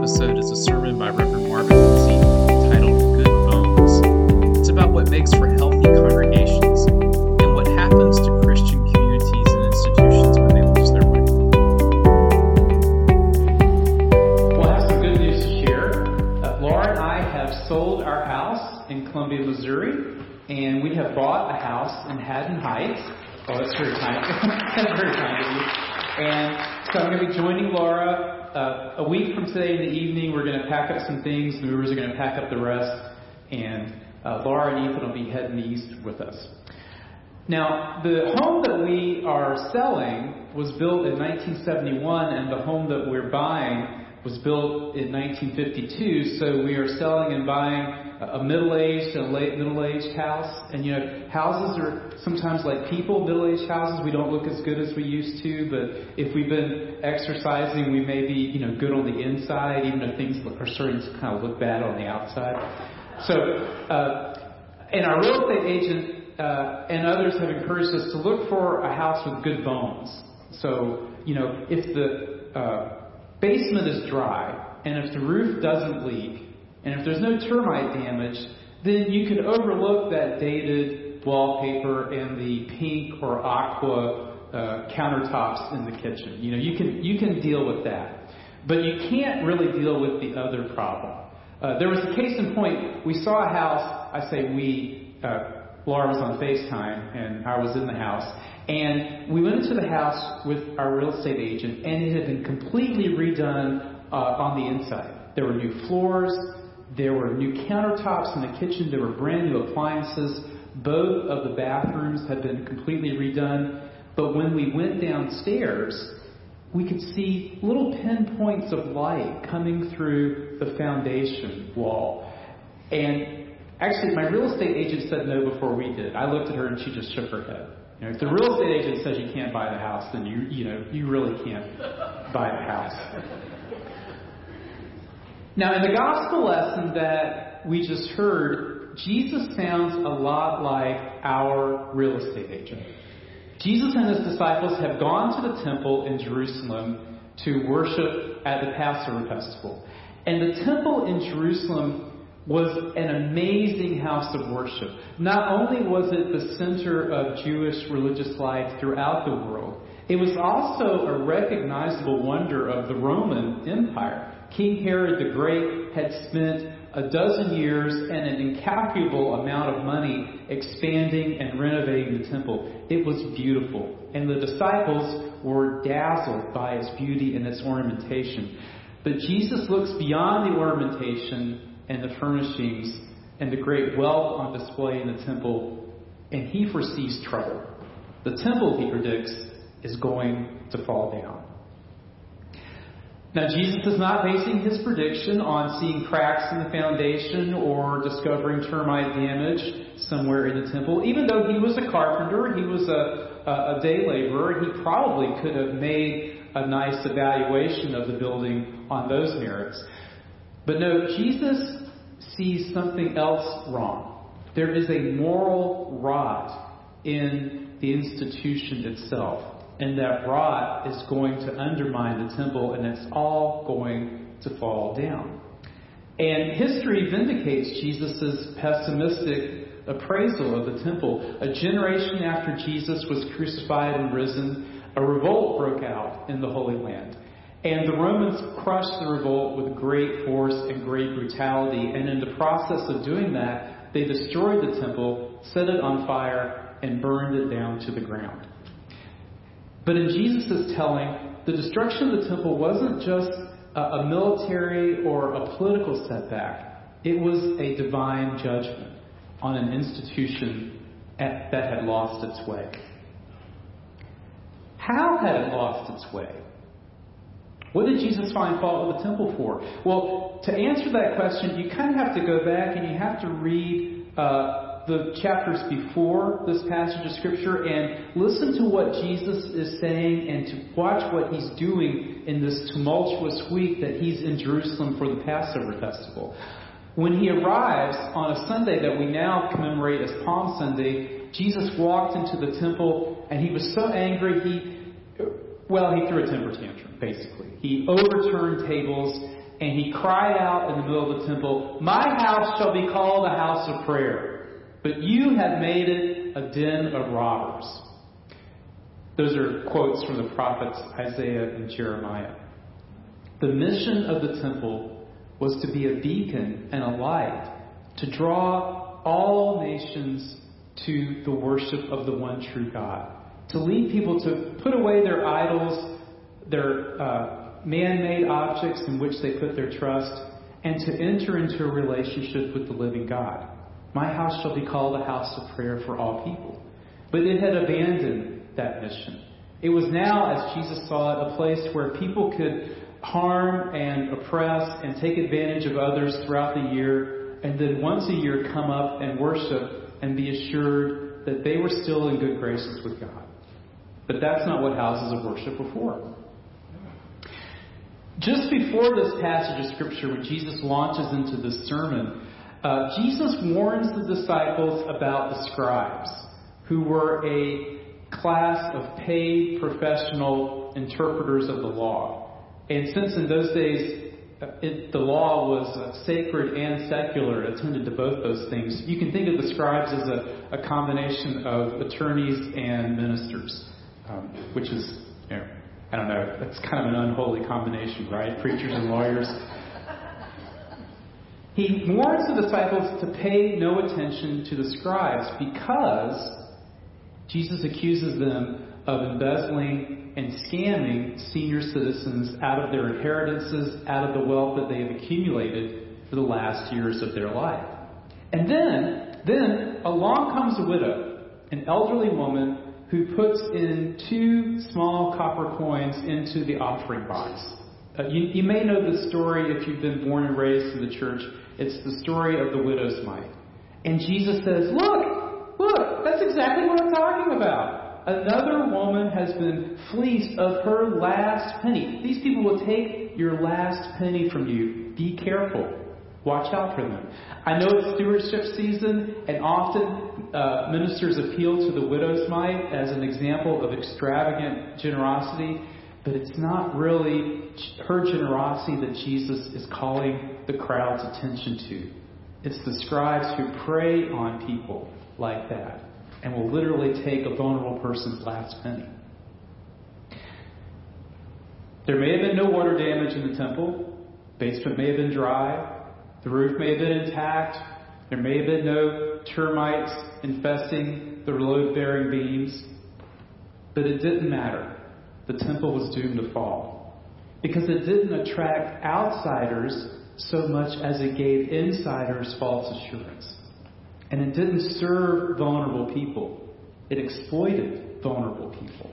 Episode is a sermon by Reverend Marvin Lindsay titled Good Bones. It's about what makes for healthy congregations and what happens to Christian communities and institutions when they lose their way. Well, I have some good news to share. Uh, Laura and I have sold our house in Columbia, Missouri, and we have bought a house in Haddon Heights. Oh, that's very kind. that's very kind of you. And so I'm going to be joining Laura uh, a week from today in the evening. We're going to pack up some things. The movers are going to pack up the rest, and uh, Laura and Ethan will be heading east with us. Now, the home that we are selling was built in 1971, and the home that we're buying was built in 1952, so we are selling and buying a middle-aged and late middle-aged house. And you know, houses are sometimes like people, middle-aged houses. We don't look as good as we used to, but if we've been exercising, we may be, you know, good on the inside, even if things are starting to kind of look bad on the outside. So, uh, and our real estate agent uh, and others have encouraged us to look for a house with good bones. So, you know, if the uh, basement is dry, and if the roof doesn't leak, and if there's no termite damage, then you can overlook that dated wallpaper and the pink or aqua uh, countertops in the kitchen. You know, you can you can deal with that, but you can't really deal with the other problem. Uh, there was a case in point. We saw a house. I say we. Uh, Laura was on FaceTime, and I was in the house, and we went into the house with our real estate agent, and it had been completely redone uh, on the inside. There were new floors, there were new countertops in the kitchen, there were brand new appliances. Both of the bathrooms had been completely redone. But when we went downstairs, we could see little pinpoints of light coming through the foundation wall. And actually, my real estate agent said no before we did. I looked at her and she just shook her head. You know, if the real estate agent says you can't buy the house, then you you know you really can't buy the house. Now, in the gospel lesson that we just heard, Jesus sounds a lot like our real estate agent. Jesus and his disciples have gone to the temple in Jerusalem to worship at the Passover festival. And the temple in Jerusalem was an amazing house of worship. Not only was it the center of Jewish religious life throughout the world, it was also a recognizable wonder of the Roman Empire. King Herod the Great had spent a dozen years and an incalculable amount of money expanding and renovating the temple. It was beautiful, and the disciples were dazzled by its beauty and its ornamentation. But Jesus looks beyond the ornamentation and the furnishings and the great wealth on display in the temple, and he foresees trouble. The temple, he predicts, is going to fall down. Now, Jesus is not basing his prediction on seeing cracks in the foundation or discovering termite damage somewhere in the temple. Even though he was a carpenter, he was a, a, a day laborer, he probably could have made a nice evaluation of the building on those merits. But no, Jesus sees something else wrong. There is a moral rot in the institution itself. And that rot is going to undermine the temple, and it's all going to fall down. And history vindicates Jesus' pessimistic appraisal of the temple. A generation after Jesus was crucified and risen, a revolt broke out in the Holy Land. And the Romans crushed the revolt with great force and great brutality. And in the process of doing that, they destroyed the temple, set it on fire, and burned it down to the ground. But in Jesus' telling, the destruction of the temple wasn't just a, a military or a political setback, it was a divine judgment on an institution at, that had lost its way. How had it lost its way? What did Jesus find fault with the temple for? Well, to answer that question, you kind of have to go back and you have to read uh, the chapters before this passage of Scripture and listen to what Jesus is saying and to watch what he's doing in this tumultuous week that he's in Jerusalem for the Passover festival. When he arrives on a Sunday that we now commemorate as Palm Sunday, Jesus walked into the temple and he was so angry he well, he threw a temper tantrum, basically. He overturned tables and he cried out in the middle of the temple, My house shall be called a house of prayer, but you have made it a den of robbers. Those are quotes from the prophets Isaiah and Jeremiah. The mission of the temple was to be a beacon and a light to draw all nations to the worship of the one true God, to lead people to put away their idols, their uh, man made objects in which they put their trust, and to enter into a relationship with the living God. My house shall be called a house of prayer for all people. But it had abandoned that mission. It was now, as Jesus saw it, a place where people could harm and oppress and take advantage of others throughout the year, and then once a year come up and worship and be assured that they were still in good graces with God. But that's not what houses of worship were for. Just before this passage of Scripture, when Jesus launches into this sermon, uh, Jesus warns the disciples about the scribes, who were a class of paid professional interpreters of the law. And since in those days uh, it, the law was uh, sacred and secular, it attended to both those things, you can think of the scribes as a, a combination of attorneys and ministers, um, which is, you know, I don't know, it's kind of an unholy combination, right? Preachers and lawyers. He warns the disciples to pay no attention to the scribes because Jesus accuses them of embezzling and scamming senior citizens out of their inheritances, out of the wealth that they have accumulated for the last years of their life. And then, then along comes a widow, an elderly woman who puts in two small copper coins into the offering box. Uh, you, you may know the story if you've been born and raised in the church. It's the story of the widow's mite. And Jesus says, Look, look, that's exactly what I'm talking about. Another woman has been fleeced of her last penny. These people will take your last penny from you. Be careful. Watch out for them. I know it's stewardship season, and often uh, ministers appeal to the widow's mite as an example of extravagant generosity, but it's not really her generosity that Jesus is calling the crowd's attention to. It's the scribes who prey on people like that and will literally take a vulnerable person's last penny. There may have been no water damage in the temple. Basement may have been dry. The roof may have been intact. There may have been no termites infesting the load bearing beams. But it didn't matter. The temple was doomed to fall. Because it didn't attract outsiders so much as it gave insiders false assurance. And it didn't serve vulnerable people, it exploited vulnerable people.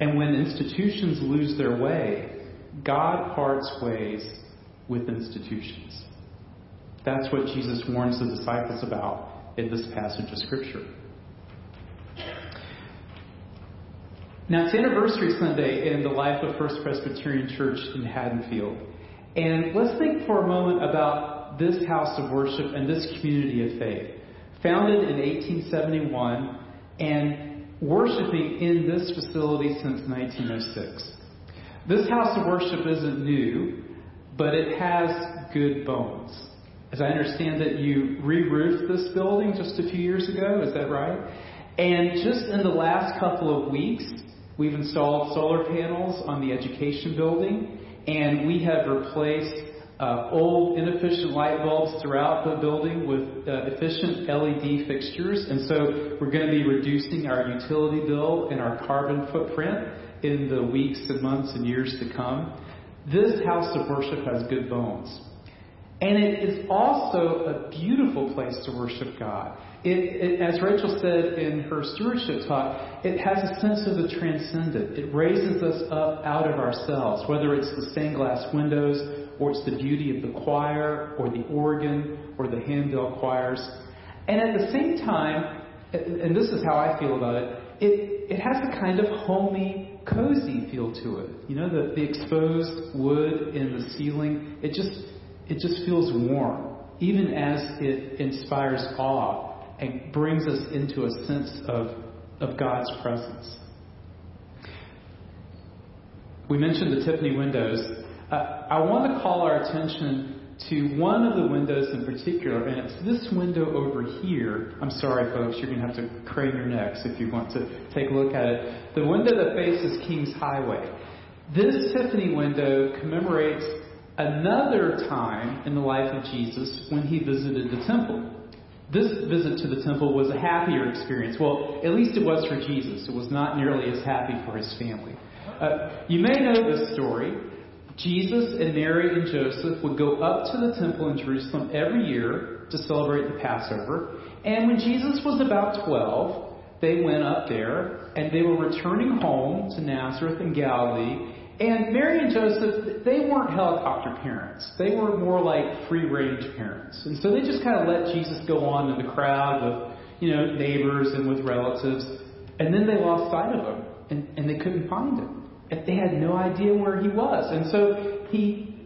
And when institutions lose their way, God parts ways with institutions. That's what Jesus warns the disciples about in this passage of Scripture. Now, it's Anniversary Sunday in the life of First Presbyterian Church in Haddonfield. And let's think for a moment about this house of worship and this community of faith. Founded in 1871 and worshiping in this facility since 1906. This house of worship isn't new, but it has good bones. As I understand it, you re roofed this building just a few years ago, is that right? And just in the last couple of weeks, we've installed solar panels on the education building and we have replaced uh, old inefficient light bulbs throughout the building with uh, efficient LED fixtures, and so we're going to be reducing our utility bill and our carbon footprint in the weeks and months and years to come. This house of worship has good bones. And it is also a beautiful place to worship God. It, it, as Rachel said in her stewardship talk, it has a sense of the transcendent. It raises us up out of ourselves, whether it's the stained glass windows, or it's the beauty of the choir, or the organ, or the handbell choirs. And at the same time, and this is how I feel about it, it, it has a kind of homey, cozy feel to it. You know, the, the exposed wood in the ceiling, it just, it just feels warm, even as it inspires awe and brings us into a sense of, of God's presence. We mentioned the Tiffany windows. Uh, I want to call our attention to one of the windows in particular, and it's this window over here. I'm sorry, folks, you're going to have to crane your necks if you want to take a look at it. The window that faces King's Highway. This Tiffany window commemorates another time in the life of Jesus when he visited the temple. This visit to the temple was a happier experience. Well, at least it was for Jesus. It was not nearly as happy for his family. Uh, you may know this story. Jesus and Mary and Joseph would go up to the temple in Jerusalem every year to celebrate the Passover. And when Jesus was about 12, they went up there and they were returning home to Nazareth in Galilee. And Mary and Joseph, they weren't helicopter parents. They were more like free range parents. And so they just kind of let Jesus go on in the crowd with, you know, neighbors and with relatives. And then they lost sight of him and, and they couldn't find him. And they had no idea where he was. And so he,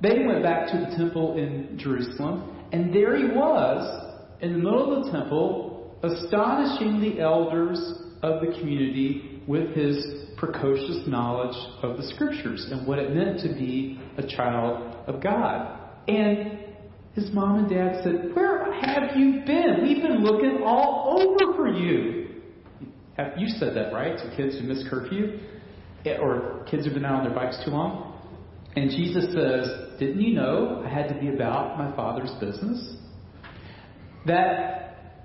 they went back to the temple in Jerusalem, and there he was in the middle of the temple, astonishing the elders of the community with his precocious knowledge of the scriptures and what it meant to be a child of God. And his mom and dad said, Where have you been? We've been looking all over for you. You said that, right? To kids who miss curfew? Eh, or kids who've been out on their bikes too long. And Jesus says, Didn't you know I had to be about my Father's business? That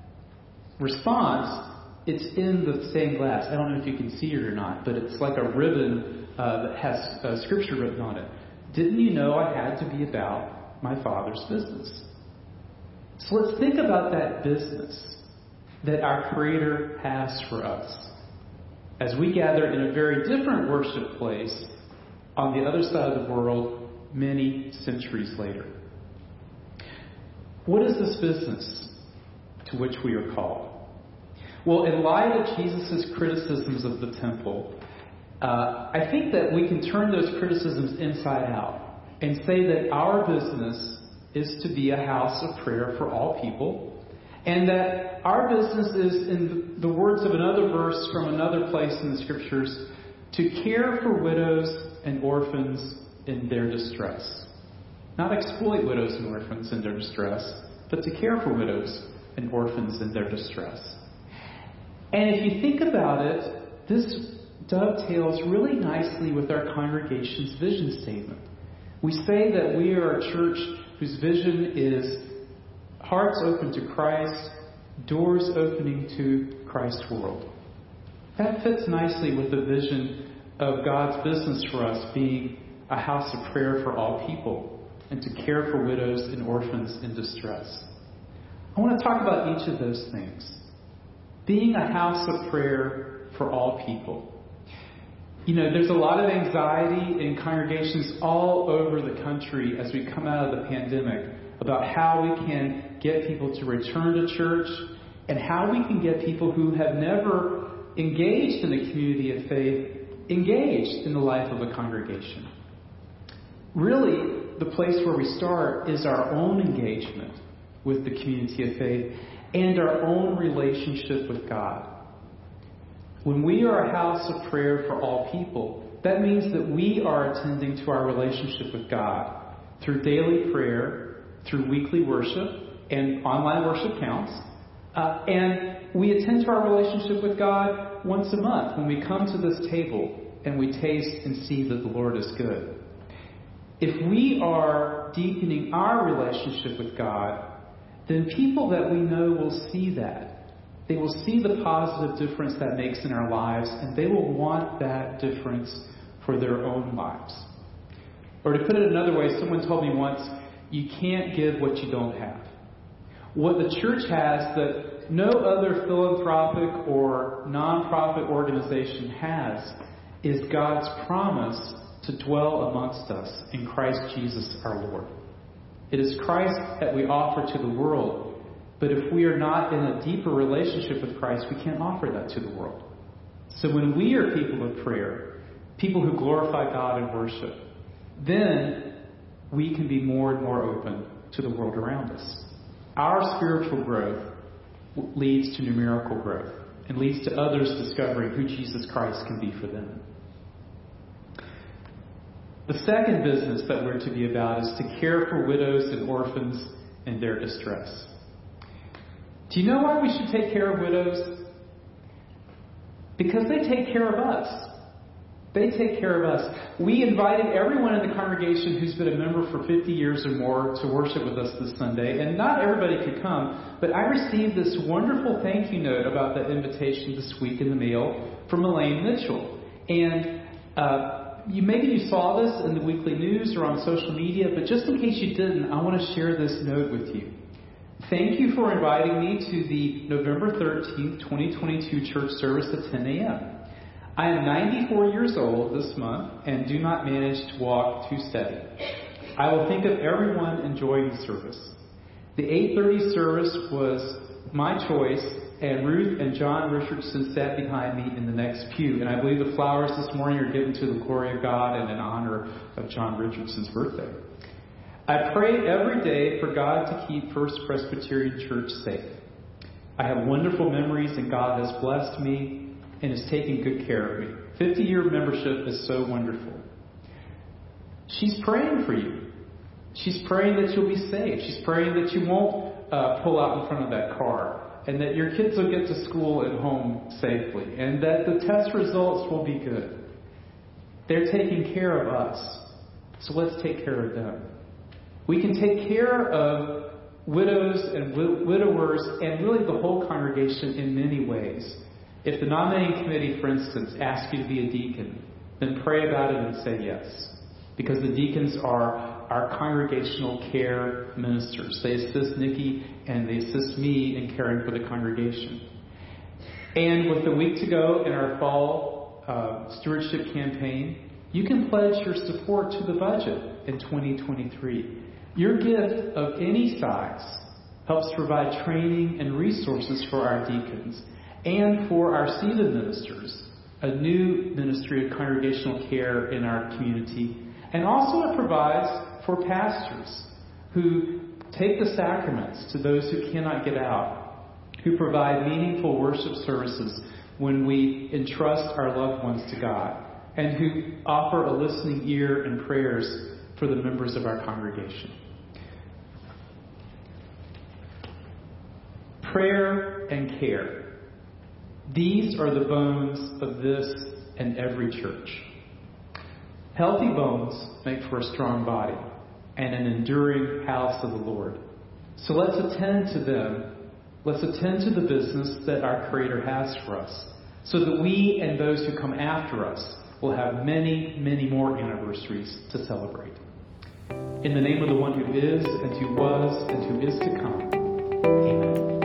response, it's in the stained glass. I don't know if you can see it or not, but it's like a ribbon uh, that has uh, scripture written on it. Didn't you know I had to be about my Father's business? So let's think about that business that our Creator has for us as we gather in a very different worship place on the other side of the world many centuries later. What is this business to which we are called? Well, in light of Jesus' criticisms of the temple, uh, I think that we can turn those criticisms inside out and say that our business is to be a house of prayer for all people and that our business is, in the words of another verse from another place in the scriptures, to care for widows and orphans in their distress. Not exploit widows and orphans in their distress, but to care for widows and orphans in their distress. And if you think about it, this dovetails really nicely with our congregation's vision statement. We say that we are a church whose vision is hearts open to Christ, doors opening to Christ's world. That fits nicely with the vision of God's business for us being a house of prayer for all people and to care for widows and orphans in distress. I want to talk about each of those things. Being a house of prayer for all people. You know, there's a lot of anxiety in congregations all over the country as we come out of the pandemic about how we can get people to return to church and how we can get people who have never engaged in the community of faith engaged in the life of a congregation. Really, the place where we start is our own engagement with the community of faith and our own relationship with God. When we are a house of prayer for all people, that means that we are attending to our relationship with God through daily prayer through weekly worship, and online worship counts. Uh, and we attend to our relationship with God once a month when we come to this table and we taste and see that the Lord is good. If we are deepening our relationship with God, then people that we know will see that. They will see the positive difference that makes in our lives, and they will want that difference for their own lives. Or to put it another way, someone told me once, you can't give what you don't have. What the church has that no other philanthropic or nonprofit organization has is God's promise to dwell amongst us in Christ Jesus our Lord. It is Christ that we offer to the world, but if we are not in a deeper relationship with Christ, we can't offer that to the world. So when we are people of prayer, people who glorify God and worship, then we can be more and more open to the world around us. Our spiritual growth leads to numerical growth and leads to others discovering who Jesus Christ can be for them. The second business that we're to be about is to care for widows and orphans in their distress. Do you know why we should take care of widows? Because they take care of us. They take care of us. We invited everyone in the congregation who's been a member for 50 years or more to worship with us this Sunday, and not everybody could come, but I received this wonderful thank you note about the invitation this week in the mail from Elaine Mitchell. And uh, you maybe you saw this in the weekly news or on social media, but just in case you didn't, I want to share this note with you. Thank you for inviting me to the November 13th, 2022 church service at 10 a.m. I am 94 years old this month and do not manage to walk too steady. I will think of everyone enjoying the service. The 8:30 service was my choice, and Ruth and John Richardson sat behind me in the next pew. And I believe the flowers this morning are given to the glory of God and in honor of John Richardson's birthday. I pray every day for God to keep First Presbyterian Church safe. I have wonderful memories, and God has blessed me and is taking good care of me. 50 year membership is so wonderful. She's praying for you. She's praying that you'll be saved. She's praying that you won't uh, pull out in front of that car and that your kids will get to school and home safely and that the test results will be good. They're taking care of us. So let's take care of them. We can take care of widows and widowers and really the whole congregation in many ways. If the nominating committee, for instance, asks you to be a deacon, then pray about it and say yes. Because the deacons are our congregational care ministers. They assist Nikki and they assist me in caring for the congregation. And with a week to go in our fall uh, stewardship campaign, you can pledge your support to the budget in 2023. Your gift of any size helps provide training and resources for our deacons and for our seated ministers, a new ministry of congregational care in our community. And also it provides for pastors who take the sacraments to those who cannot get out, who provide meaningful worship services when we entrust our loved ones to God, and who offer a listening ear and prayers for the members of our congregation. Prayer and care. These are the bones of this and every church. Healthy bones make for a strong body and an enduring house of the Lord. So let's attend to them. Let's attend to the business that our Creator has for us so that we and those who come after us will have many, many more anniversaries to celebrate. In the name of the one who is, and who was, and who is to come. Amen.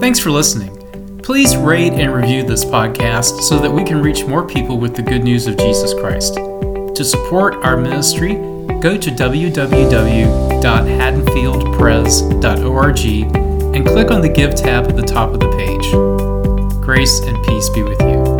Thanks for listening. Please rate and review this podcast so that we can reach more people with the good news of Jesus Christ. To support our ministry, go to www.haddonfieldpres.org and click on the Give tab at the top of the page. Grace and peace be with you.